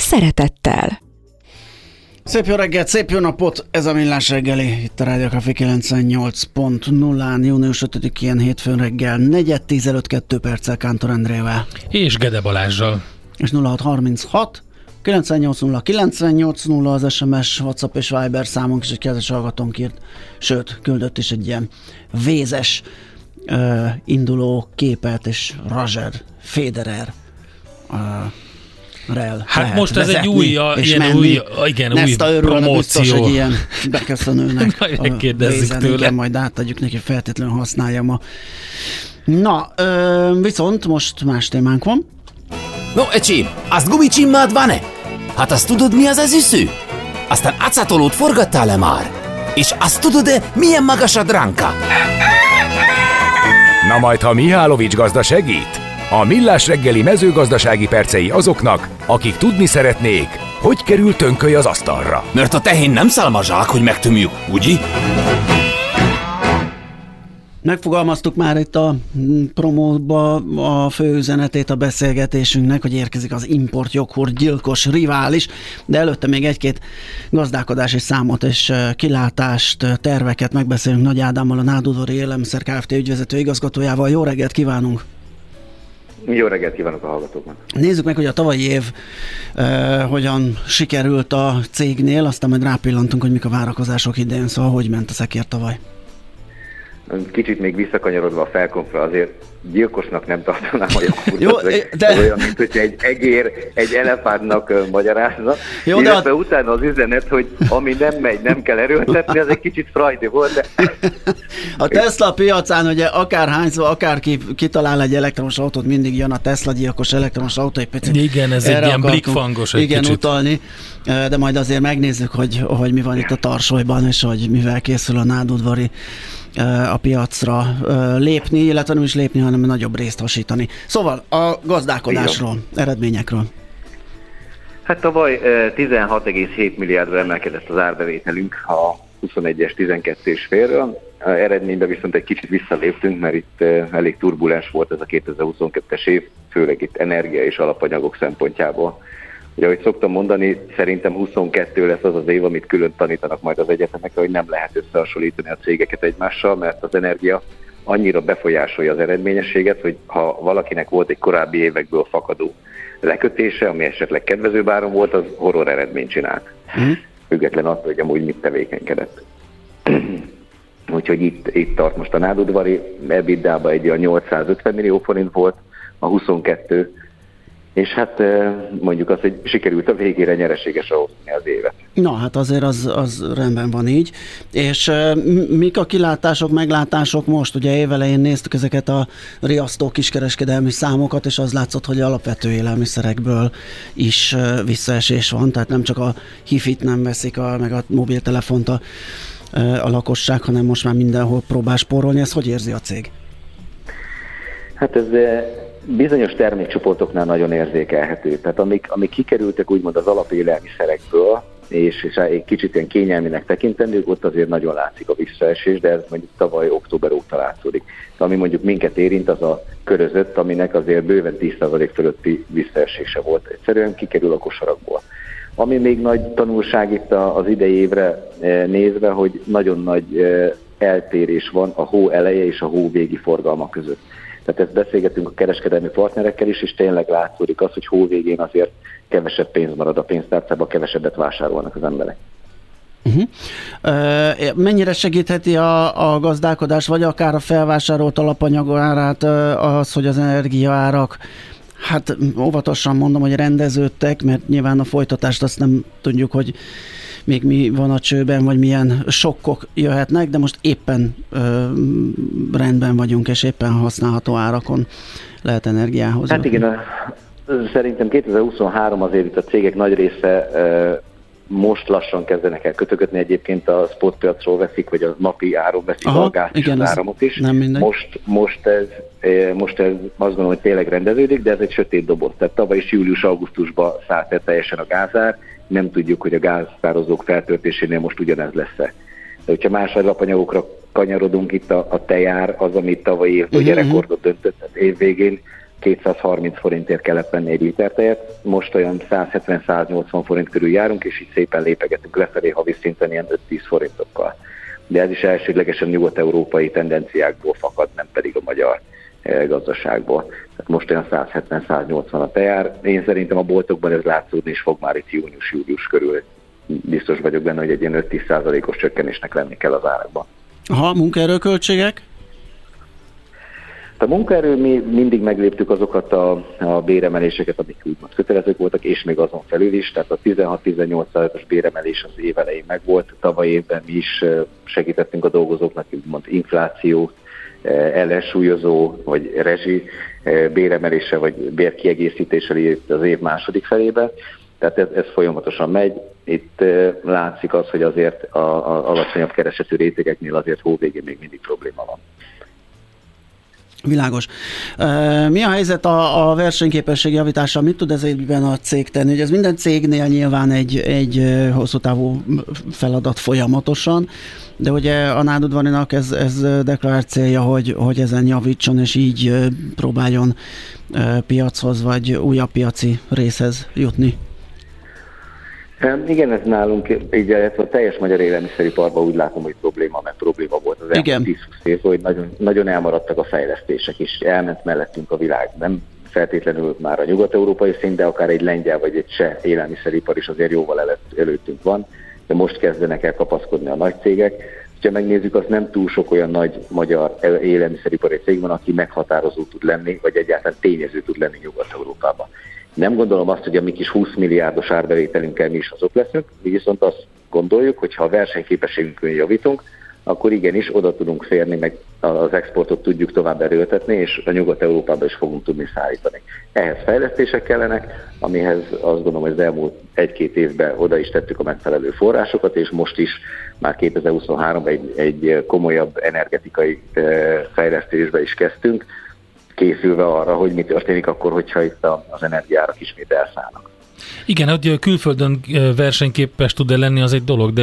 szeretettel. Szép jó reggelt, szép jó napot, ez a Millás reggeli, itt a Rádió Café 98.0-án, június 5-én hétfőn reggel, 4 15 2 perccel Kántor Andrével. És Gede Balázsral. És 0636 980 980 az SMS, WhatsApp és Viber számunk is egy kedves hallgatónk írt, sőt, küldött is egy ilyen vézes uh, induló képet, és Roger Federer uh, rel Hát lehet most ez egy új, a, ilyen menni. új, igen, új Nesta biztos, promóció. hogy ilyen beköszönőnek Majd a megkérdezzük vézen, tőle. Igen, majd átadjuk neki, feltétlenül használja ma. Na, ö, viszont most más témánk van. No, ecsi, azt gumicsimmád van-e? Hát azt tudod, mi az az üsző? Aztán acatolót forgattál-e már? És azt tudod-e, milyen magas a dránka? Na majd, ha Mihálovics gazda segít? A millás reggeli mezőgazdasági percei azoknak, akik tudni szeretnék, hogy kerül tönköly az asztalra. Mert a tehén nem szálmazsák, hogy megtömjük, ugye? Megfogalmaztuk már itt a promóba a fő üzenetét a beszélgetésünknek, hogy érkezik az import joghurt gyilkos rivális, de előtte még egy-két gazdálkodási számot és kilátást, terveket megbeszélünk Nagy Ádámmal, a Nádudori Élelmiszer Kft. ügyvezető igazgatójával. Jó reggelt kívánunk! Jó reggelt kívánok a hallgatóknak! Nézzük meg, hogy a tavalyi év uh, hogyan sikerült a cégnél, aztán majd rápillantunk, hogy mik a várakozások idején, szóval hogy ment a szekér tavaly. Kicsit még visszakanyarodva a felkonfra, azért gyilkosnak nem tartanám a joghurtot. Jó, ez, de- ez olyan, mint hogy egy egér egy elefántnak magyarázna. Jó, de Illetve a- utána az üzenet, hogy ami nem megy, nem kell erőltetni, az egy kicsit frajdi volt, de A Tesla piacán ugye akárhányszor, akárki kitalál egy elektromos autót, mindig jön a Tesla gyilkos elektromos autó, egy picit Igen, ez egy ilyen blikfangos egy Igen, kicsit. utalni, de majd azért megnézzük, hogy, hogy mi van itt a tarsolyban, és hogy mivel készül a nádudvari a piacra lépni, illetve nem is lépni, hanem nagyobb részt hasítani. Szóval a gazdálkodásról, eredményekről. Hát tavaly eh, 16,7 milliárdra emelkedett az árbevételünk a 21-es 12-es félről. Eredményben viszont egy kicsit visszaléptünk, mert itt eh, elég turbulens volt ez a 2022-es év, főleg itt energia és alapanyagok szempontjából. Ugye, ahogy szoktam mondani, szerintem 22 lesz az az év, amit külön tanítanak majd az egyetemekre, hogy nem lehet összehasonlítani a cégeket egymással, mert az energia annyira befolyásolja az eredményességet, hogy ha valakinek volt egy korábbi évekből fakadó lekötése, ami esetleg kedvező áron volt, az horror eredményt csinált. Mhm. Független attól, hogy amúgy mit tevékenykedett. Úgyhogy itt, itt tart most a nádudvari EBITDA-ba egy olyan 850 millió forint volt, a 22, és hát mondjuk azt, hogy sikerült a végére nyereségesre hozni az évet. Na, hát azért az, az rendben van így. És mik a kilátások, meglátások most? Ugye évelején néztük ezeket a riasztó kiskereskedelmi számokat, és az látszott, hogy alapvető élelmiszerekből is visszaesés van, tehát nem csak a hifit nem veszik, a, meg a mobiltelefont a, a lakosság, hanem most már mindenhol próbál spórolni. Ez hogy érzi a cég? Hát ez bizonyos termékcsoportoknál nagyon érzékelhető. Tehát amik, amik kikerültek úgymond az alapélelmiszerekből, és, és egy kicsit ilyen kényelminek tekintendők, ott azért nagyon látszik a visszaesés, de ez mondjuk tavaly október óta látszódik. De ami mondjuk minket érint, az a körözött, aminek azért bőven 10% fölötti visszaesése volt. Egyszerűen kikerül a kosarakból. Ami még nagy tanulság itt az idei évre eh, nézve, hogy nagyon nagy eh, eltérés van a hó eleje és a hó végi forgalma között. Tehát ezt beszélgetünk a kereskedelmi partnerekkel is, és tényleg látszódik az, hogy hó végén azért kevesebb pénz marad a pénztárcában, kevesebbet vásárolnak az emberek. Uh-huh. Uh, mennyire segítheti a, a gazdálkodás, vagy akár a felvásárolt alapanyag árát az, hogy az energiaárak Hát óvatosan mondom, hogy rendeződtek, mert nyilván a folytatást azt nem tudjuk, hogy még mi van a csőben, vagy milyen sokkok jöhetnek, de most éppen ö, rendben vagyunk, és éppen használható árakon lehet energiához. Hát igen, a Szerintem 2023 azért itt a cégek nagy része most lassan kezdenek el kötögetni, egyébként a spotpiacról veszik, vagy a napi áron veszik Aha, a gáz igen, áramot is. Nem mindegy. Most, most, ez, most ez azt gondolom, hogy tényleg rendeződik, de ez egy sötét doboz. Tehát tavaly is július-augusztusban szállt el teljesen a gázár, nem tudjuk, hogy a gáztározók feltöltésénél most ugyanez lesz-e. De hogyha más alapanyagokra kanyarodunk, itt a, a tejár az, amit tavaly évben uh-huh. rekordot döntött, tehát év végén 230 forintért kellett venni egy litertejet, most olyan 170-180 forint körül járunk, és így szépen lépegetünk lefelé havi szinten ilyen 5-10 forintokkal. De ez is elsődlegesen nyugat-európai tendenciákból fakad, nem pedig a magyar eh, gazdaságból. Tehát most olyan 170-180 a tejár. Én szerintem a boltokban ez látszódni is fog már itt június-július körül. Biztos vagyok benne, hogy egy ilyen 5-10 os csökkenésnek lenni kell az árakban. Aha, munkaerőköltségek? A munkaerő mi mindig megléptük azokat a, a béremeléseket, amik úgymond kötelezők voltak, és még azon felül is, tehát a 16-18% os béremelés az év elején megvolt, tavaly évben mi is segítettünk a dolgozóknak, úgymond infláció, ellensúlyozó, vagy rezsi béremelése, vagy bérkiegészítéssel az év második felébe. Tehát ez, ez folyamatosan megy. Itt látszik az, hogy azért a, a alacsonyabb keresetű rétegeknél azért hóvégén még mindig probléma van. Világos. Mi a helyzet a, a versenyképesség javítása? Mit tud ez egyben a cég tenni? Ugye ez minden cégnél nyilván egy, egy hosszú távú feladat folyamatosan, de ugye a Nádudvaninak ez, ez deklarált célja, hogy, hogy ezen javítson, és így próbáljon piachoz vagy újabb piaci részhez jutni. Igen, ez nálunk, így a teljes magyar élelmiszeriparban úgy látom, hogy probléma, mert probléma volt az elmúlt 10 év, hogy nagyon, nagyon elmaradtak a fejlesztések, és elment mellettünk a világ. Nem feltétlenül már a nyugat-európai szint, de akár egy lengyel vagy egy se élelmiszeripar is azért jóval előtt, előttünk van, de most kezdenek el kapaszkodni a nagy cégek. Ha megnézzük, az nem túl sok olyan nagy magyar élelmiszeripari cég van, aki meghatározó tud lenni, vagy egyáltalán tényező tud lenni Nyugat-Európában. Nem gondolom azt, hogy a mi kis 20 milliárdos árbevételünkkel mi is azok leszünk, viszont azt gondoljuk, hogy ha a versenyképességünkön javítunk, akkor igenis oda tudunk férni, meg az exportot tudjuk tovább erőltetni, és a Nyugat-Európába is fogunk tudni szállítani. Ehhez fejlesztések kellenek, amihez azt gondolom, hogy az elmúlt egy-két évben oda is tettük a megfelelő forrásokat, és most is már 2023-ban egy, egy komolyabb energetikai eh, fejlesztésbe is kezdtünk, készülve arra, hogy mi történik akkor, hogyha itt az energiárak ismét elszállnak. Igen, hogy külföldön versenyképes tud-e lenni, az egy dolog, de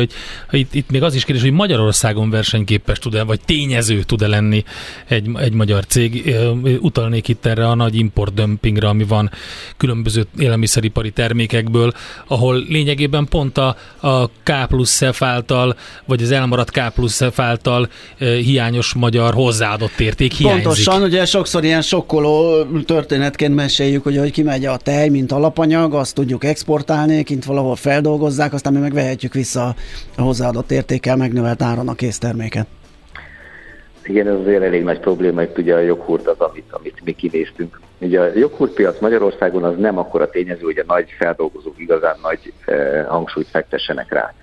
hogy, itt, itt még az is kérdés, hogy Magyarországon versenyképes tud-e, vagy tényező tud-e lenni egy, egy magyar cég. Utalnék itt erre a nagy importdömpingre, ami van különböző élelmiszeripari termékekből, ahol lényegében pont a, a K plusz F által, vagy az elmaradt K plusz F által hiányos magyar hozzáadott érték hiányzik. Pontosan, ugye sokszor ilyen sokkoló történetként meséljük, hogy hogy kimegy a tej, mint alapanyag, azt tudjuk exportálni, kint valahol feldolgozzák, aztán mi megvehetjük vissza a hozzáadott értékkel megnövelt áron a készterméket. Igen, ez azért elég nagy probléma, hogy ugye a joghurt az, amit, amit mi kinéztünk. Ugye a joghurtpiac Magyarországon az nem akkora tényező, hogy a nagy feldolgozók igazán nagy eh, hangsúlyt fektessenek rá.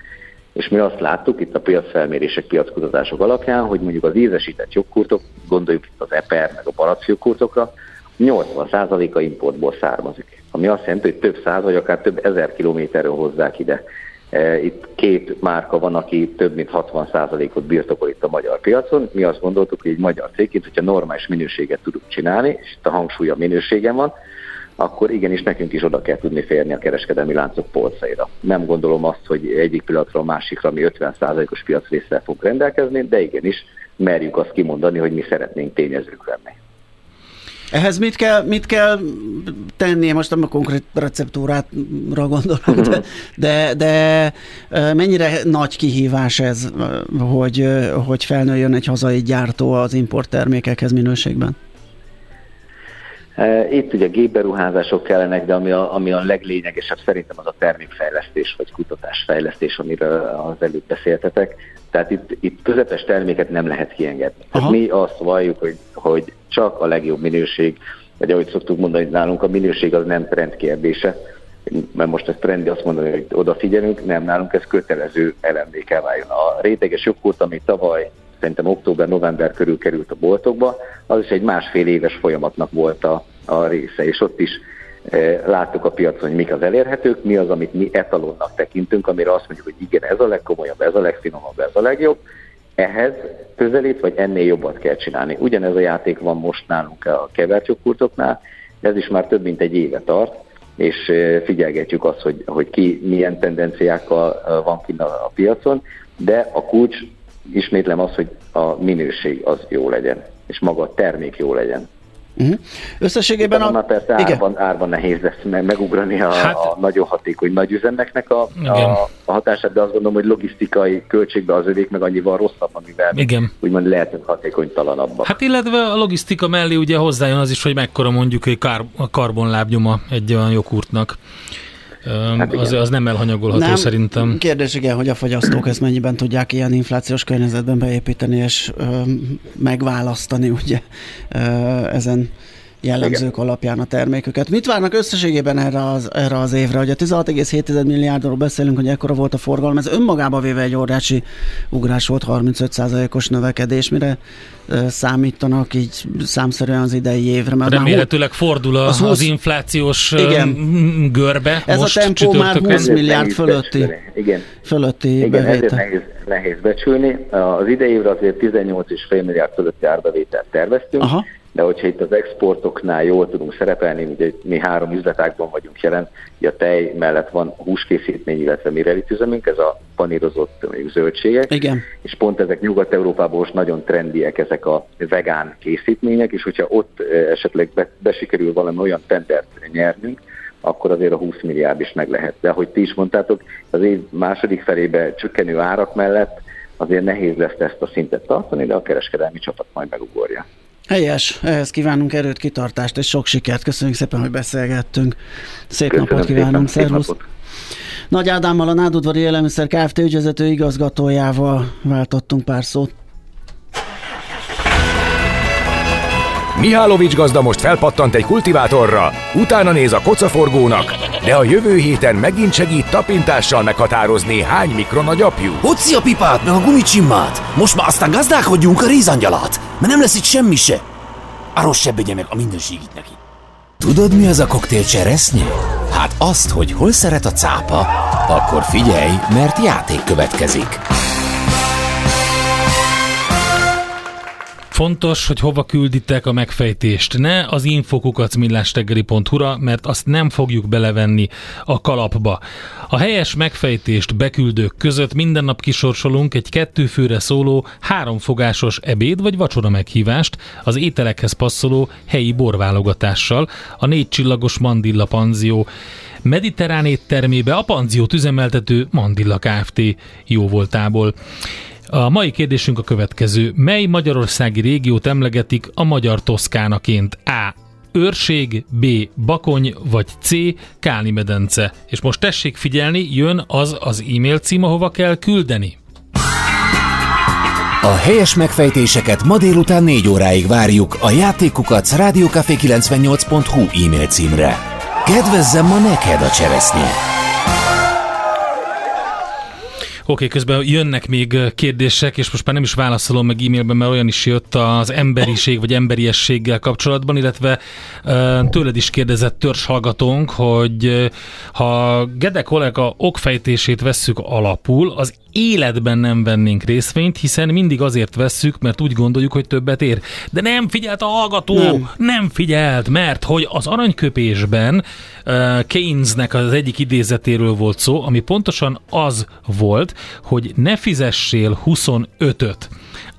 És mi azt láttuk itt a piacfelmérések, piackutatások alapján, hogy mondjuk az ízesített joghurtok, gondoljuk itt az eper, meg a barack joghurtokra, 80%-a importból származik ami azt jelenti, hogy több száz vagy akár több ezer kilométerről hozzák ide. E, itt két márka van, aki több mint 60%-ot birtokol itt a magyar piacon. Mi azt gondoltuk, hogy egy magyar cégként, hogyha normális minőséget tudunk csinálni, és itt a hangsúly a minőségen van, akkor igenis nekünk is oda kell tudni férni a kereskedelmi láncok polcaira. Nem gondolom azt, hogy egyik pillanatra a másikra mi 50%-os piacrészsel fog rendelkezni, de igenis merjük azt kimondani, hogy mi szeretnénk tényezők lenni. Ehhez mit kell, mit kell tenni? Most nem a konkrét receptúrára gondolok, de, de, de mennyire nagy kihívás ez, hogy, hogy felnőjön egy hazai gyártó az importtermékekhez minőségben? Itt ugye gépberuházások kellenek, de ami a, ami a leglényegesebb szerintem az a termékfejlesztés vagy kutatásfejlesztés, amiről az előbb beszéltetek. Tehát itt, itt közepes terméket nem lehet kiengedni. Tehát mi azt valljuk, hogy, hogy csak a legjobb minőség, vagy ahogy szoktuk mondani, nálunk a minőség az nem trend kérdése, mert most ez trendi azt mondani, hogy odafigyelünk, nem, nálunk ez kötelező elemvé kell váljon. A réteges joghurt, ami tavaly szerintem október-november körül került a boltokba, az is egy másfél éves folyamatnak volt a, a része, és ott is Láttuk a piacon, hogy mik az elérhetők, mi az, amit mi etalonnak tekintünk, amire azt mondjuk, hogy igen, ez a legkomolyabb, ez a legfinomabb, ez a legjobb. Ehhez közelít, vagy ennél jobbat kell csinálni. Ugyanez a játék van most nálunk a kevercsokurtoknál, ez is már több mint egy éve tart, és figyelgetjük azt, hogy, hogy ki milyen tendenciákkal van kint a piacon, de a kulcs ismétlem az, hogy a minőség az jó legyen, és maga a termék jó legyen. Uh-huh. Összességében a... persze igen. árban, árban nehéz lesz megugrani a, hát... a nagyon hatékony nagy üzemeknek a, a, a hatását, de azt gondolom, hogy logisztikai költségbe az övék meg annyival rosszabb, amivel igen. úgymond lehetünk hatékonytalanabbak. Hát illetve a logisztika mellé ugye hozzájön az is, hogy mekkora mondjuk egy kár, a karbonlábnyoma egy olyan jogurtnak. Hát az, az nem elhanyagolható nem. szerintem. Kérdés igen, hogy a fogyasztók ezt mennyiben tudják ilyen inflációs környezetben beépíteni és ö, megválasztani ugye ö, ezen jellemzők Igen. alapján a terméküket. Mit várnak összességében erre az, erre az évre? Ugye 16,7 milliárdról beszélünk, hogy ekkora volt a forgalom. Ez önmagában véve egy óriási ugrás volt, 35%-os növekedés. Mire számítanak így számszerűen az idei évre? Mert Remélhetőleg már, fordul a, az, 20, az inflációs igen. görbe. Ez most a tempó már 20 milliárd fölötti. Igen. Fölötti Igen, ezért nehéz, nehéz becsülni. Az idei évre azért 18,5 milliárd fölötti árbevételt terveztünk. Aha de hogyha itt az exportoknál jól tudunk szerepelni, ugye mi három üzletágban vagyunk jelen, a tej mellett van húskészítmény, illetve mirelitüzemünk, ez a panírozott mondjuk, zöldségek, Igen. és pont ezek Nyugat-Európában most nagyon trendiek ezek a vegán készítmények, és hogyha ott esetleg be, besikerül valami olyan tendert nyernünk, akkor azért a 20 milliárd is meg lehet. De ahogy ti is mondtátok, az év második felébe csökkenő árak mellett azért nehéz lesz ezt a szintet tartani, de a kereskedelmi csapat majd megugorja. Helyes, ehhez kívánunk erőt, kitartást és sok sikert. Köszönjük szépen, hogy beszélgettünk. Szép Köszönöm napot kívánunk, szervusz! Nagy Ádámmal, a Nádudvari Élelmiszer Kft. ügyvezető igazgatójával váltottunk pár szót. Mihálovics gazda most felpattant egy kultivátorra, utána néz a kocaforgónak, de a jövő héten megint segít tapintással meghatározni, hány mikron a gyapjú. Hoci a pipát, meg a gumicsimmát! Most már aztán gazdálkodjunk a rézangyalát, mert nem lesz itt semmi se. Arról se meg a mindenségit neki. Tudod, mi az a koktél cseresznye? Hát azt, hogy hol szeret a cápa, akkor figyelj, mert játék következik. Fontos, hogy hova külditek a megfejtést. Ne az infokukacmillásteggeli.hu-ra, mert azt nem fogjuk belevenni a kalapba. A helyes megfejtést beküldők között minden nap kisorsolunk egy kettő főre szóló, háromfogásos ebéd vagy vacsora meghívást az ételekhez passzoló helyi borválogatással a négy csillagos Mandilla Panzió mediterrán éttermébe a panziót üzemeltető Mandilla Kft. jóvoltából. A mai kérdésünk a következő. Mely magyarországi régiót emlegetik a magyar Toszkánaként? A. Őrség, B. Bakony, vagy C. Kálni medence. És most tessék figyelni, jön az az e-mail cím, ahova kell küldeni. A helyes megfejtéseket ma délután 4 óráig várjuk a játékukat rádiókafé98.hu e-mail címre. Kedvezzem ma neked a cseresznye! Oké, közben jönnek még kérdések, és most már nem is válaszolom meg e-mailben, mert olyan is jött az emberiség vagy emberiességgel kapcsolatban, illetve tőled is kérdezett törzshallgatónk, hogy ha Gede kollega okfejtését vesszük alapul, az életben nem vennénk részvényt, hiszen mindig azért vesszük, mert úgy gondoljuk, hogy többet ér. De nem figyelt a hallgató! Nem, nem figyelt, mert hogy az aranyköpésben Keynesnek az egyik idézetéről volt szó, ami pontosan az volt, hogy ne fizessél 25-öt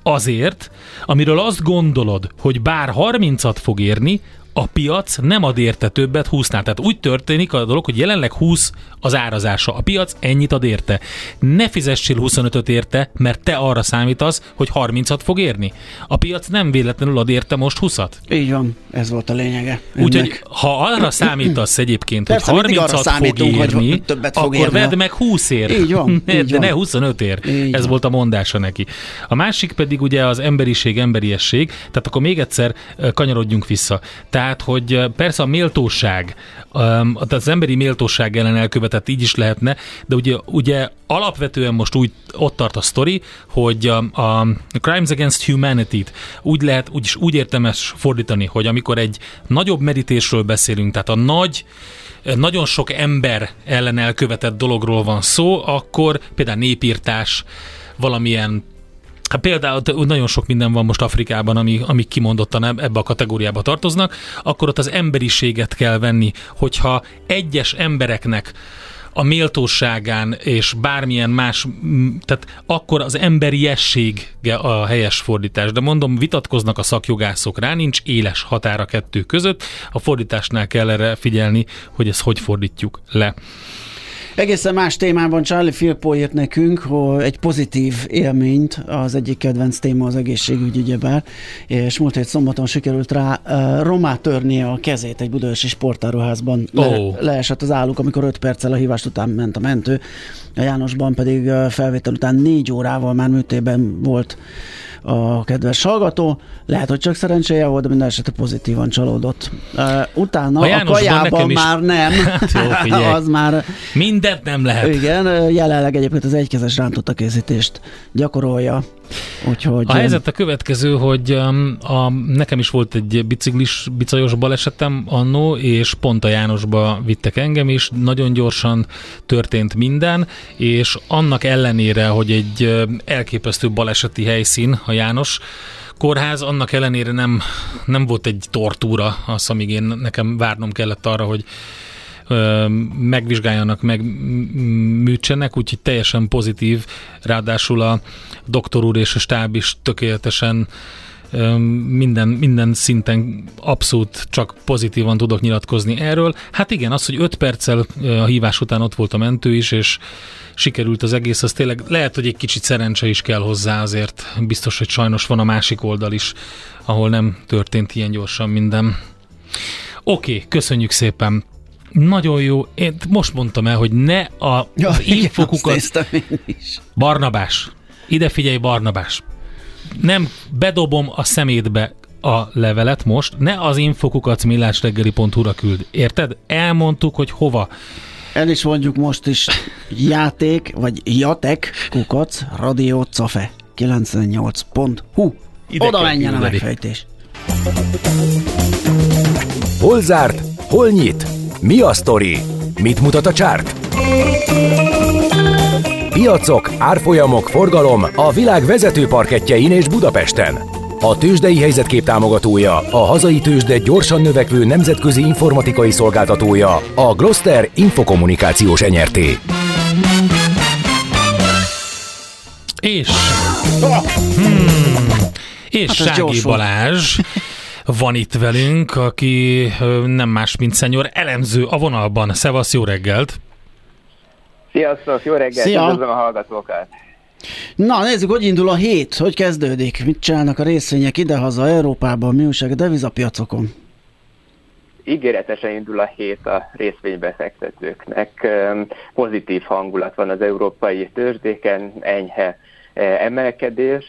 azért, amiről azt gondolod, hogy bár 30-at fog érni, a piac nem ad érte többet 20-nál. Tehát úgy történik a dolog, hogy jelenleg 20 az árazása. A piac ennyit ad érte. Ne fizessél 25-öt érte, mert te arra számítasz, hogy 30-at fog érni. A piac nem véletlenül ad érte most 20-at. Így van, ez volt a lényege. Úgyhogy ha arra számítasz egyébként, Persze, hogy 30-at fog érni, hogy többet fog akkor érni. vedd meg 20 ér. Így van. Így De van. ne 25 ér. Így ez van. volt a mondása neki. A másik pedig ugye az emberiség, emberiesség. Tehát akkor még egyszer kanyarodjunk vissza. Tehát Tehát, hogy persze a méltóság, az emberi méltóság ellen elkövetett így is lehetne, de ugye, ugye alapvetően most úgy ott tart a sztori, hogy a, a Crimes Against Humanity-t úgy lehet, úgy, úgy értemes fordítani, hogy amikor egy nagyobb merítésről beszélünk, tehát a nagy nagyon sok ember ellen elkövetett dologról van szó, akkor például népírtás, valamilyen Hát például nagyon sok minden van most Afrikában, ami, ami kimondottan ebbe a kategóriába tartoznak, akkor ott az emberiséget kell venni, hogyha egyes embereknek a méltóságán és bármilyen más, tehát akkor az emberiesség a helyes fordítás. De mondom, vitatkoznak a szakjogászok rá, nincs éles határa kettő között, a fordításnál kell erre figyelni, hogy ezt hogy fordítjuk le. Egészen más témában Charlie Filippo írt nekünk hogy egy pozitív élményt, az egyik kedvenc téma az egészségügy, ugyebár, és múlt hét szombaton sikerült rá uh, romá törnie a kezét egy budaörsi sportáruházban. Le, oh. Leesett az álluk, amikor 5 perccel a hívást után ment a mentő. A Jánosban pedig felvétel után 4 órával már műtében volt a kedves hallgató. Lehet, hogy csak szerencséje volt, de minden esetre pozitívan csalódott. Utána a, a kajában már nem. Hát jó, az már... Mindent nem lehet. Igen, jelenleg egyébként az egykezes rántotta készítést gyakorolja. Úgyhogy, a helyzet a következő, hogy um, a, nekem is volt egy biciklis, bicajos balesetem annó, és pont a Jánosba vittek engem is, nagyon gyorsan történt minden, és annak ellenére, hogy egy elképesztő baleseti helyszín a János, kórház, annak ellenére nem, nem volt egy tortúra az, amíg én nekem várnom kellett arra, hogy megvizsgáljanak, meg műtsenek, úgyhogy teljesen pozitív, ráadásul a doktor úr és a stáb is tökéletesen minden, minden szinten abszolút csak pozitívan tudok nyilatkozni erről. Hát igen, az, hogy 5 perccel a hívás után ott volt a mentő is, és sikerült az egész, az tényleg lehet, hogy egy kicsit szerencse is kell hozzá azért. Biztos, hogy sajnos van a másik oldal is, ahol nem történt ilyen gyorsan minden. Oké, okay, köszönjük szépen nagyon jó. Én most mondtam el, hogy ne a ja, az infokukat... Barnabás. Ide figyelj, Barnabás. Nem bedobom a szemétbe a levelet most, ne az infokukat millásreggeli.hu-ra küld. Érted? Elmondtuk, hogy hova. El is mondjuk most is játék, vagy jatek, kukac, radio, cafe, 98.hu. Ide Oda menjen a megfejtés. Hol zárt? Hol nyit? Mi a sztori? Mit mutat a csárt? Piacok, árfolyamok, forgalom a világ vezető parketjein és Budapesten. A tőzsdei helyzetkép támogatója, a hazai tőzsde gyorsan növekvő nemzetközi informatikai szolgáltatója, a Gloster Infokommunikációs enyerté. És... Hmm, és hát Sági Balázs van itt velünk, aki nem más, mint szenyor elemző a vonalban. Szevasz, jó reggelt! Sziasztok, jó reggelt, Szia. üdvözlöm a hallgatókat! Na, nézzük, hogy indul a hét, hogy kezdődik, mit csinálnak a részvények idehaza Európában, mi újság a devizapiacokon? ígéretesen indul a hét a részvénybefektetőknek. Pozitív hangulat van az európai tőzsdéken, enyhe emelkedés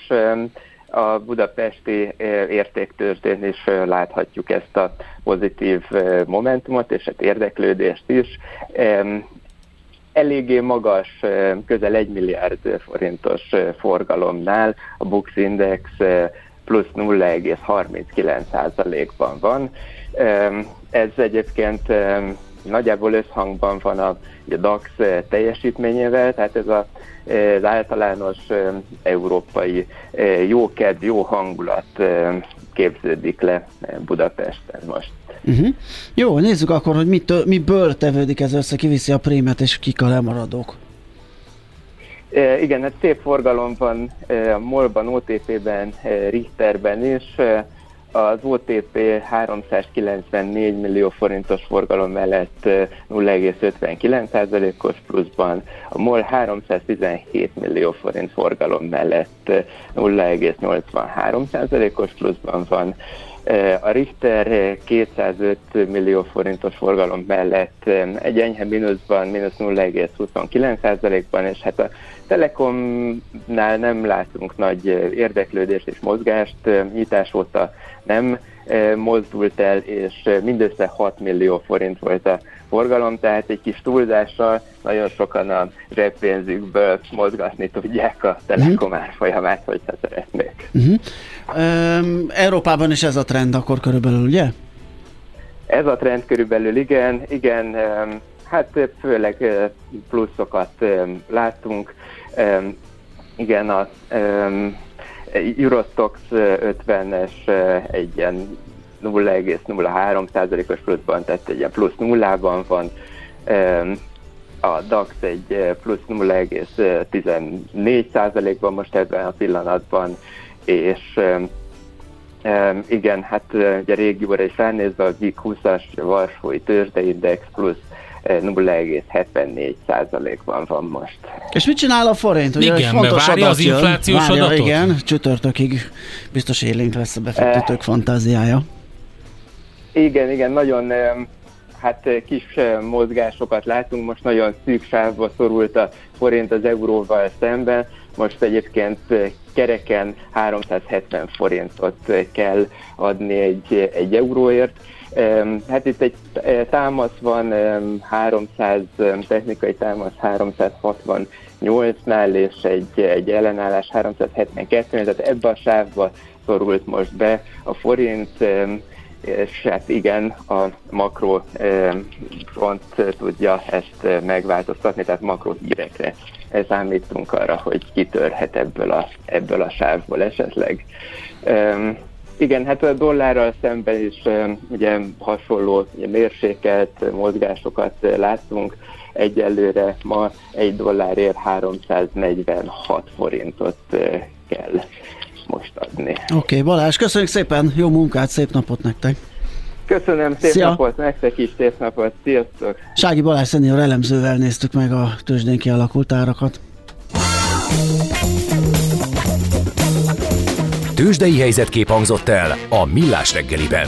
a budapesti értéktőzsdén is láthatjuk ezt a pozitív momentumot és hát érdeklődést is. Eléggé magas, közel 1 milliárd forintos forgalomnál a Bux Index plusz 0,39%-ban van. Ez egyébként nagyjából összhangban van a, a DAX teljesítményével, tehát ez a az általános európai jókedv, jó hangulat képződik le Budapesten most. Uh-huh. Jó, nézzük akkor, hogy mit, miből tevődik ez össze, kiviszi a prémet, és kik a lemaradók. E, igen, hát szép forgalom van e, MOL-ban, OTP-ben, e, Richterben is. E, az OTP 394 millió forintos forgalom mellett 0,59%-os pluszban, a MOL 317 millió forint forgalom mellett 0,83%-os pluszban van, a Richter 205 millió forintos forgalom mellett egy enyhe mínuszban, mínusz 0,29%-ban, és hát a Telekomnál nem látunk nagy érdeklődést és mozgást, nyitás óta nem mozdult el, és mindössze 6 millió forint volt a forgalom, tehát egy kis túlzással nagyon sokan a zsebpénzükből mozgatni tudják a Telekom uh-huh. árfolyamát, hogyha szeretnék. Uh-huh. Um, Európában is ez a trend akkor körülbelül, ugye? Ez a trend körülbelül igen, igen, um, hát főleg pluszokat um, láttunk. Um, igen, a um, Eurostox 50-es egy ilyen 0,03%-os pluszban, tehát egy ilyen plusz nullában van. A DAX egy plusz 0,14%-ban most ebben a pillanatban, és igen, hát ugye régióra is ránézve a GIG 20-as Varsói tőzsdeindex plusz 0,74 százalékban van most. És mit csinál a forint? Ugye igen, fontos várja az inflációs várja, adatot? Igen, csütörtökig biztos élénk lesz a befektetők e... fantáziája. Igen, igen, nagyon hát kis mozgásokat látunk, most nagyon szűk sávba szorult a forint az euróval szemben, most egyébként kereken 370 forintot kell adni egy, egy euróért. Hát itt egy támasz van, 300, technikai támasz 368-nál, és egy, egy ellenállás 372 tehát ebbe a sávba szorult most be a forint, és hát igen, a makro front tudja ezt megváltoztatni, tehát makro hírekre számítunk arra, hogy kitörhet ebből a, ebből a sávból esetleg. Igen, hát a dollárral szemben is ugye hasonló ugye mérsékelt mozgásokat látunk. Egyelőre ma egy dollárért 346 forintot kell most adni. Oké, okay, Balázs, köszönjük szépen, jó munkát, szép napot nektek! Köszönöm, szép Szia. napot, nektek is szép napot, sziasztok! Sági Balázs szenior elemzővel néztük meg a tőzsdén kialakult árakat. Tőzsdei helyzetkép hangzott el a Millás reggeliben.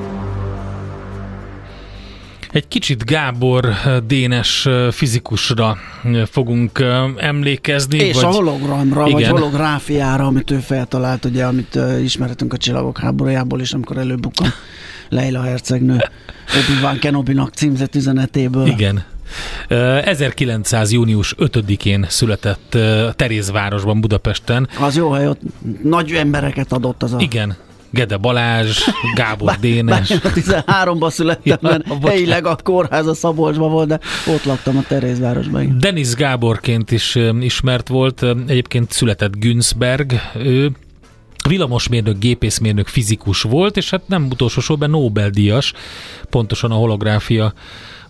Egy kicsit Gábor eh, Dénes eh, fizikusra eh, fogunk emlékezni. És vagy... a hologramra, Igen. vagy holográfiára, amit ő feltalált, ugye, amit ismerhetünk a Csillagok háborújából is, amikor előbukkan Leila hercegnő Obi-Wan Kenobi-nak címzett üzenetéből. Igen. 1900. június 5-én született Terézvárosban, Budapesten. Az jó hely, ott nagy embereket adott az a... Igen, Gede Balázs, Gábor bár, Dénes. Bár 13-ban születtem, ja, mert bocsánat. helyileg a kórház a Szabolcsban volt, de ott laktam a Terézvárosban. Denis Gáborként is ismert volt, egyébként született Günzberg, ő villamosmérnök, gépészmérnök, fizikus volt, és hát nem utolsó sorban Nobel-díjas, pontosan a holográfia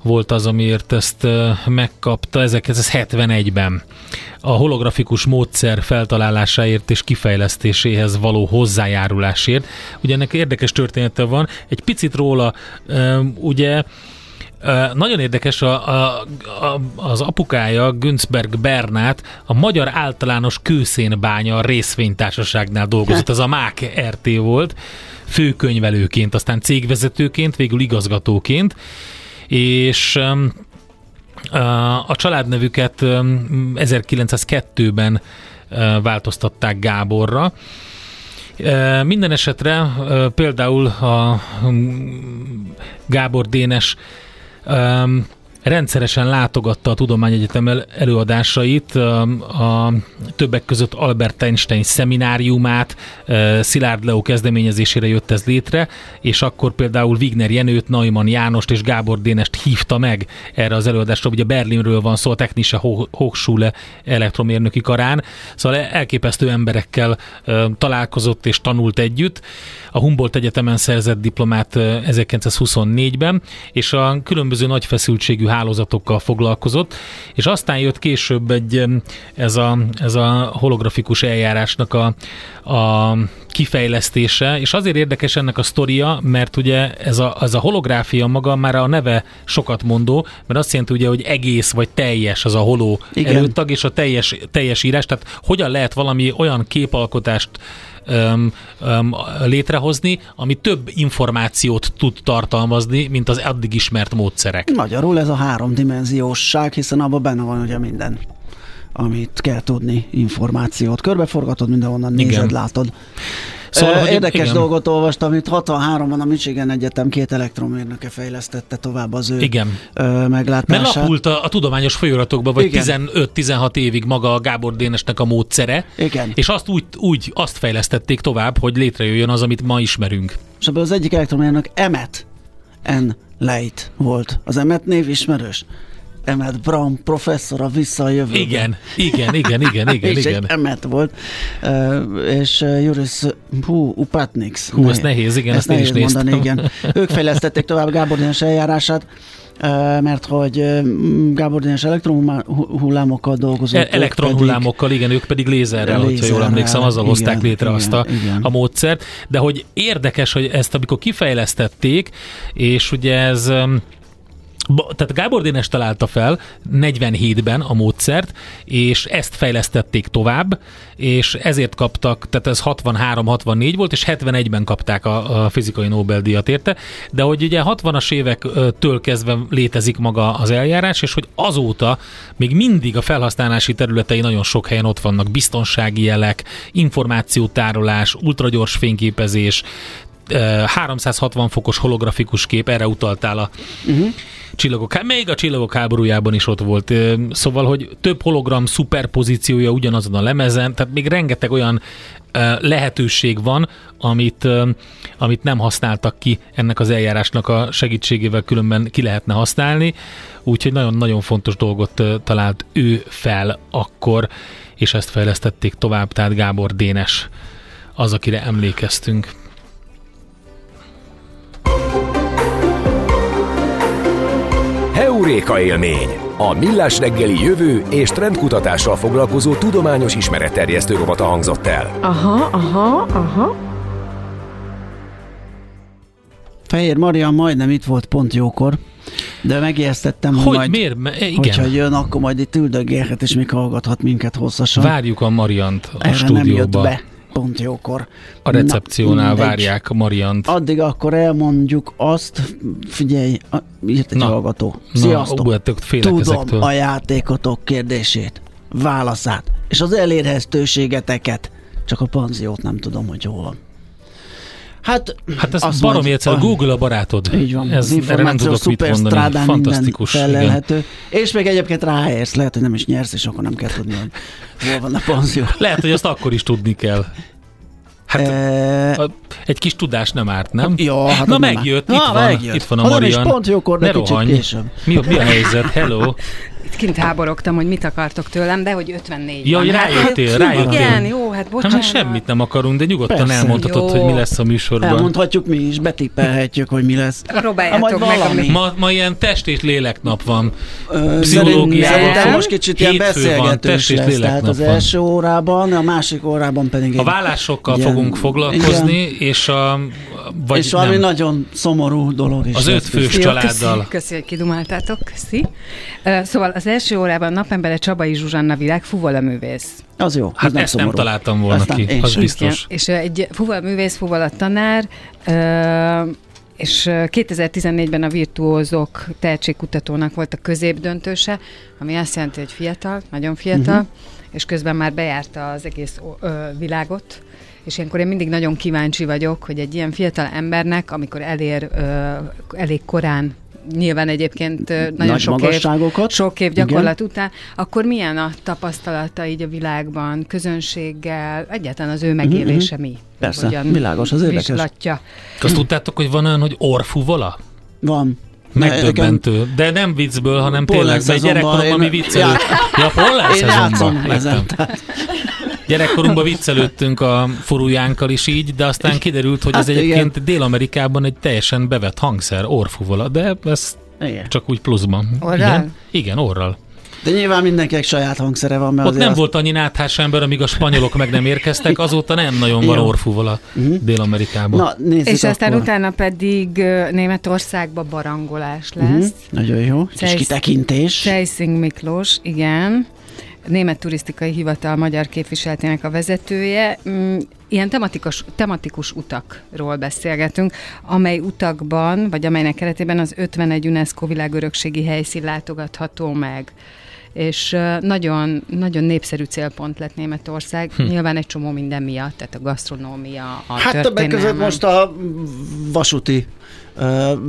volt az, amiért ezt megkapta 1971-ben. A holografikus módszer feltalálásáért és kifejlesztéséhez való hozzájárulásért. Ugye ennek érdekes története van, egy picit róla ugye nagyon érdekes, a, a, a, az apukája, Günzberg Bernát, a Magyar Általános Kőszénbánya részvénytársaságnál dolgozott, az a MÁK RT volt, főkönyvelőként, aztán cégvezetőként, végül igazgatóként, és a családnevüket 1902-ben változtatták Gáborra. Minden esetre például a Gábor Dénes rendszeresen látogatta a Tudományegyetem előadásait, a, többek között Albert Einstein szemináriumát, Szilárd Leo kezdeményezésére jött ez létre, és akkor például Wigner Jenőt, Neumann Jánost és Gábor Dénest hívta meg erre az előadásra, ugye Berlinről van szó, a Technische Hochschule elektromérnöki karán, szóval elképesztő emberekkel találkozott és tanult együtt. A Humboldt Egyetemen szerzett diplomát 1924-ben, és a különböző nagy feszültségű hálózatokkal foglalkozott, és aztán jött később egy ez a, ez a holografikus eljárásnak a, a kifejlesztése, és azért érdekes ennek a sztoria, mert ugye ez a, ez a holográfia maga már a neve sokat mondó, mert azt jelenti ugye, hogy egész vagy teljes az a holó Igen. előtag, és a teljes, teljes írás, tehát hogyan lehet valami olyan képalkotást öm, öm, létrehozni, ami több információt tud tartalmazni, mint az addig ismert módszerek. Magyarul ez a háromdimenziósság, hiszen abban benne van ugye minden amit kell tudni, információt. Körbeforgatod, mindenhonnan nézed, Igen. látod. Szóval, hogy Érdekes igen. dolgot olvastam, itt 63-ban a Michigan Egyetem két elektromérnöke fejlesztette tovább az ő igen. meglátását. Mert lapult a, a tudományos folyóratokban, vagy 15-16 évig maga a Gábor Dénesnek a módszere, igen. és azt úgy, úgy azt fejlesztették tovább, hogy létrejöjjön az, amit ma ismerünk. És ebből az egyik elektromérnök Emmet N. Leit volt. Az Emmet név ismerős? Emmet Brown professzor a Vissza a jövőben. Igen, igen, igen, igen, igen. és igen. Emmet volt, és Juris hú, Upatnix. Hú, ez nehéz, igen, ezt, ezt nehéz mondani, igen. Ők fejlesztették tovább Gábor Dénes eljárását, mert hogy Gábor Dénes elektronhullámokkal dolgozott. E- elektronhullámokkal, igen, ők pedig lézerrel, lézerrel hogyha jól emlékszem, azzal igen, hozták létre igen, azt a, igen. a módszert. De hogy érdekes, hogy ezt amikor kifejlesztették, és ugye ez tehát Gábor Dénes találta fel 47-ben a módszert, és ezt fejlesztették tovább, és ezért kaptak, tehát ez 63-64 volt, és 71-ben kapták a, a fizikai Nobel-díjat érte, de hogy ugye 60-as évektől kezdve létezik maga az eljárás, és hogy azóta még mindig a felhasználási területei nagyon sok helyen ott vannak, biztonsági jelek, információtárolás, ultragyors fényképezés, 360 fokos holografikus kép, erre utaltál a uh-huh. csillagok, még a csillagok háborújában is ott volt. Szóval, hogy több hologram szuperpozíciója ugyanazon a lemezen, tehát még rengeteg olyan lehetőség van, amit, amit nem használtak ki ennek az eljárásnak a segítségével különben ki lehetne használni, úgyhogy nagyon-nagyon fontos dolgot talált ő fel akkor, és ezt fejlesztették tovább, tehát Gábor Dénes az, akire emlékeztünk. Heuréka élmény! A Millás reggeli jövő és trendkutatással foglalkozó tudományos ismeretterjesztő rovata hangzott el. Aha, aha, aha. Fehér Maria majdnem itt volt pont jókor, de megijesztettem, hogy, hogy majd, miért? Igen. hogyha jön, akkor majd itt üldögélhet, és még hallgathat minket hosszasan. Várjuk a Mariant a Erre stúdióba. nem jött be pont jókor. A recepciónál Na, várják a Mariant. Addig akkor elmondjuk azt, figyelj, írt egy Na, hallgató. Sziasztok! Na, hát Tudom ezektől. a játékotok kérdését, válaszát, és az elérhetőségeteket, csak a panziót nem tudom, hogy hol van. Hát, hát ez baromi egyszer, Google a barátod. Így van, ez, az erre nem tudok mit mondani. Fantasztikus. Felelhető. És még egyébként ráérsz, lehet, hogy nem is nyersz, és akkor nem kell tudni, hogy hol van a panzió. Lehet, hogy azt akkor is tudni kell. Hát e... a, egy kis tudás nem árt, nem? Ja, hát Na megjött, itt, Na, van, megjött. itt van a Marian. pont jókor, de ne kicsit később. Mi, mi a helyzet? Hello! Itt kint háborogtam, hogy mit akartok tőlem, de hogy 54 Ja, hogy rájöttél, hát, rájöttél. Igen, jó, hát bocsánat. Hát, semmit nem akarunk, de nyugodtan Persze. elmondhatod, jó. hogy mi lesz a műsorban. Elmondhatjuk mi is, betippelhetjük, hogy mi lesz. Próbáljátok meg. Ami... Ma, ma ilyen test és léleknap van. Pszichológiában. Szerintem most kicsit ilyen beszélgetős lesz. Tehát az első órában, a másik órában pedig A vállásokkal fogunk foglalkozni, és a vagy és valami nem. nagyon szomorú dolog is. Az öt fős családdal. Köszi, köszi, hogy kidumáltátok, köszi. Uh, szóval az első órában napembere Csabai Zsuzsanna világ művész. Az jó. Hát nem ezt szomorú. nem találtam volna Aztán ki, az biztos. Igen. És egy művész, fuvala tanár, uh, és 2014-ben a virtuózok tehetségkutatónak volt a középdöntőse, ami azt jelenti, hogy fiatal, nagyon fiatal, uh-huh. és közben már bejárta az egész ö, világot, és ilyenkor én mindig nagyon kíváncsi vagyok, hogy egy ilyen fiatal embernek, amikor elér ö, elég korán nyilván egyébként nagyon Nagy sok év, sok év gyakorlat Igen. után, akkor milyen a tapasztalata így a világban, közönséggel, egyáltalán az ő megélése uh-huh. mi? Persze, Hogyan világos, az érdekes. Vizslatja. Azt tudtátok, hogy van olyan, hogy orfuvola? Van. Megdöbbentő. De nem viccből, hanem tényleg. De gyerekkoromban mi viccelő. Ja, pollen szezonban. Gyerekkorunkban viccelődtünk a furujánkkal is így, de aztán kiderült, hogy hát ez egyébként igen. Dél-Amerikában egy teljesen bevett hangszer, orfuvola, de ezt Igen. Csak úgy pluszban. Orral? Igen, igen orral. De nyilván mindenkinek saját hangszere van, mert Ott nem azt- volt annyi náthás ember, amíg a spanyolok meg nem érkeztek, azóta nem nagyon van orfúval a Dél-Amerikában. Na, nézzük És aztán akkor. utána pedig Németországba barangolás lesz. Mhm, Nagyon jó. És Cejsz- kitekintés. Sejszing Miklós, igen. Német Turisztikai Hivatal magyar képviseletének a vezetője. Mm, Ilyen tematikus, tematikus utakról beszélgetünk, amely utakban, vagy amelynek keretében az 51 UNESCO világörökségi helyszín látogatható meg és nagyon, nagyon népszerű célpont lett Németország, hm. nyilván egy csomó minden miatt, tehát a gasztronómia, a Hát többek között most a vasúti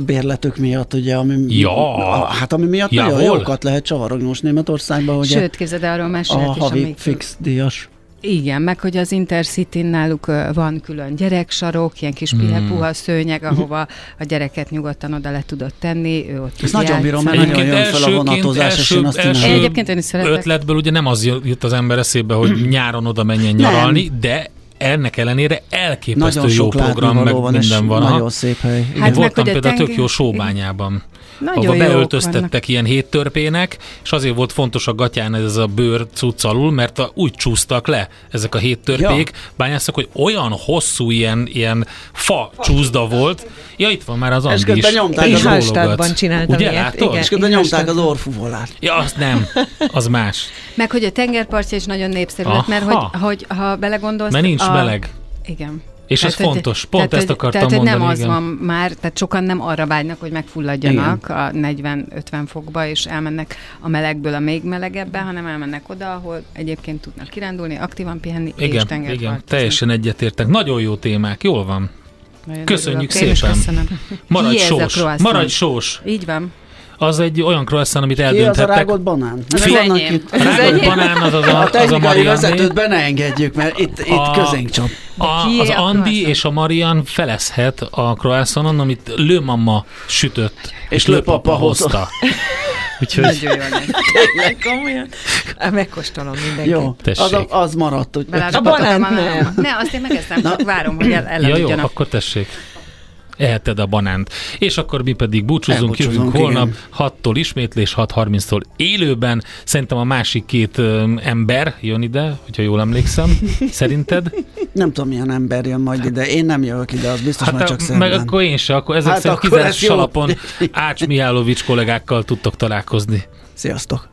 bérletük miatt, ugye, ami, Ja. a, hát ami miatt Ja, nagyon hol? jókat lehet csavarogni most Németországban, ugye Sőt, képzeld, el, arról a mesélt is, havi amik- fix díjas. Igen, meg hogy az intercity náluk van külön gyereksarok, ilyen kis Hmm. puha szőnyeg, ahova a gyereket nyugodtan oda le tudod tenni, ő ott Ezt nagyon bírom, mert nagyon jön fel a vonatozás, és én azt első. Én egyébként én is szeretek. ötletből ugye nem az jut az ember eszébe, hogy nyáron oda menjen nyaralni, de ennek ellenére elképesztő Nagyon jó sok program, meg van, minden van. nagyon szép hely. Hát voltam például tök tenger- jó sóbányában. Nagyon jók beöltöztettek ilyen héttörpének, és azért volt fontos a gatyán ez a bőr cucc alul, mert a, úgy csúsztak le ezek a héttörpék, ja. bányászak, hogy olyan hosszú ilyen, ilyen fa csúszda volt. Ja, itt van már az Andi közben is. nyomták Is az bólogat. Hallstattban csináltam Ugye, ilyet, igen. És közben nyomták az orfuvolát. Ja, azt nem, az más. Meg hogy a tengerpartja is nagyon népszerű lett, mert hogy, hogy ha belegondolsz... Mert nincs a... meleg. Igen. És ez hogy- fontos, pont tehát, ezt akartam tehát, hogy nem mondani, az igen. van már, tehát sokan nem arra vágynak, hogy megfulladjanak a 40-50 fokba, és elmennek a melegből a még melegebbe, hanem elmennek oda, ahol egyébként tudnak kirándulni, aktívan pihenni, és Igen, tengerpartozni. igen, teljesen egyetértek. Nagyon jó témák, jól van. Nagyon Köszönjük örülök. Szépen. Maradj ez sós, maradj sós. Így van. Az egy olyan croissant, amit Ki az a eldönthettek. rágott banán? Az Mert az itt- az Rágott banán az, az, a, A az a Marianné. vezetőt be ne engedjük, mert itt, itt A- közénk csap. A, az a Andi és a Marian felezhet a croissanton, amit lőmama sütött, és, És lőpapa hozta. Úgyhogy Nagyon jó lesz. Tényleg komolyan? Megkóstolom mindenkit. Jó, Tessék. az, az maradt. Úgy. A Batot- nem. Ne, azt én megeszem, csak várom, hogy el, ja, jó, akkor tessék. Eheted a banánt. És akkor mi pedig búcsúzunk, jövünk holnap igen. 6-tól ismétlés, 6.30-tól élőben. Szerintem a másik két ember jön ide, hogyha jól emlékszem. Szerinted? Nem tudom, milyen ember jön majd ide. Én nem jövök ide, az biztos hát a- csak szerdán. meg akkor én se, akkor ezek Hát szerint jó. alapon Ács Mihálovics kollégákkal tudtok találkozni. Sziasztok!